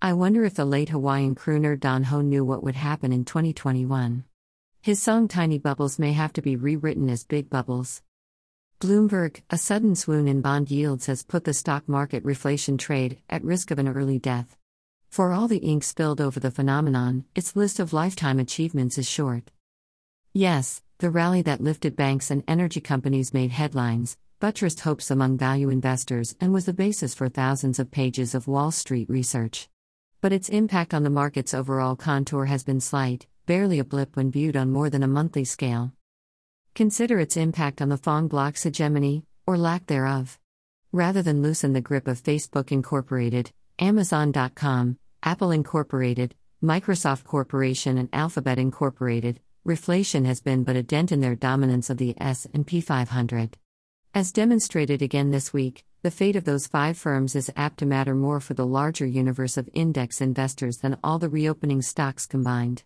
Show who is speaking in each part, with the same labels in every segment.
Speaker 1: I wonder if the late Hawaiian crooner Don Ho knew what would happen in 2021. His song Tiny Bubbles may have to be rewritten as Big Bubbles. Bloomberg, a sudden swoon in bond yields has put the stock market reflation trade at risk of an early death. For all the ink spilled over the phenomenon, its list of lifetime achievements is short. Yes, the rally that lifted banks and energy companies made headlines, buttressed hopes among value investors, and was the basis for thousands of pages of Wall Street research. But its impact on the market's overall contour has been slight, barely a blip when viewed on more than a monthly scale. Consider its impact on the FONG block's hegemony, or lack thereof. Rather than loosen the grip of Facebook Incorporated, Amazon.com, Apple Incorporated, Microsoft Corporation and Alphabet Incorporated, reflation has been but a dent in their dominance of the S&P 500. As demonstrated again this week, the fate of those five firms is apt to matter more for the larger universe of index investors than all the reopening stocks combined.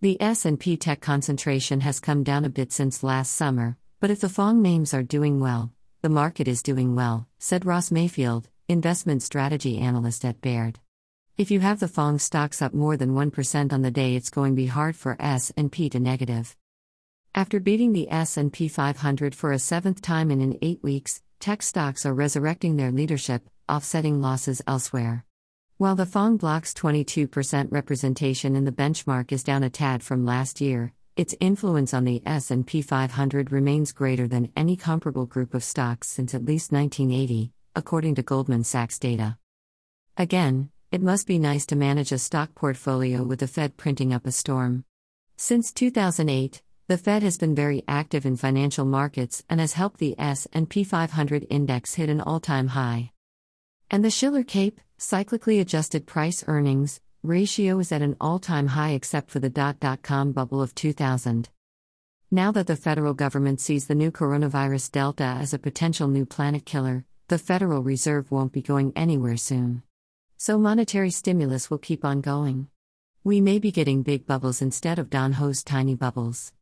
Speaker 1: The S&P tech concentration has come down a bit since last summer, but if the FONG names are doing well, the market is doing well, said Ross Mayfield, investment strategy analyst at Baird. If you have the FONG stocks up more than 1% on the day, it's going to be hard for S&P to negative. After beating the S&P 500 for a seventh time in in 8 weeks, tech stocks are resurrecting their leadership, offsetting losses elsewhere. While the FONG block's 22% representation in the benchmark is down a tad from last year, its influence on the S&P 500 remains greater than any comparable group of stocks since at least 1980, according to Goldman Sachs data. Again, it must be nice to manage a stock portfolio with the Fed printing up a storm. Since 2008, the Fed has been very active in financial markets and has helped the S&P 500 index hit an all-time high. And the Shiller CAPE, cyclically adjusted price earnings, ratio is at an all time high except for the dot dot com bubble of 2000. Now that the federal government sees the new coronavirus Delta as a potential new planet killer, the Federal Reserve won't be going anywhere soon. So monetary stimulus will keep on going. We may be getting big bubbles instead of Don Ho's tiny bubbles.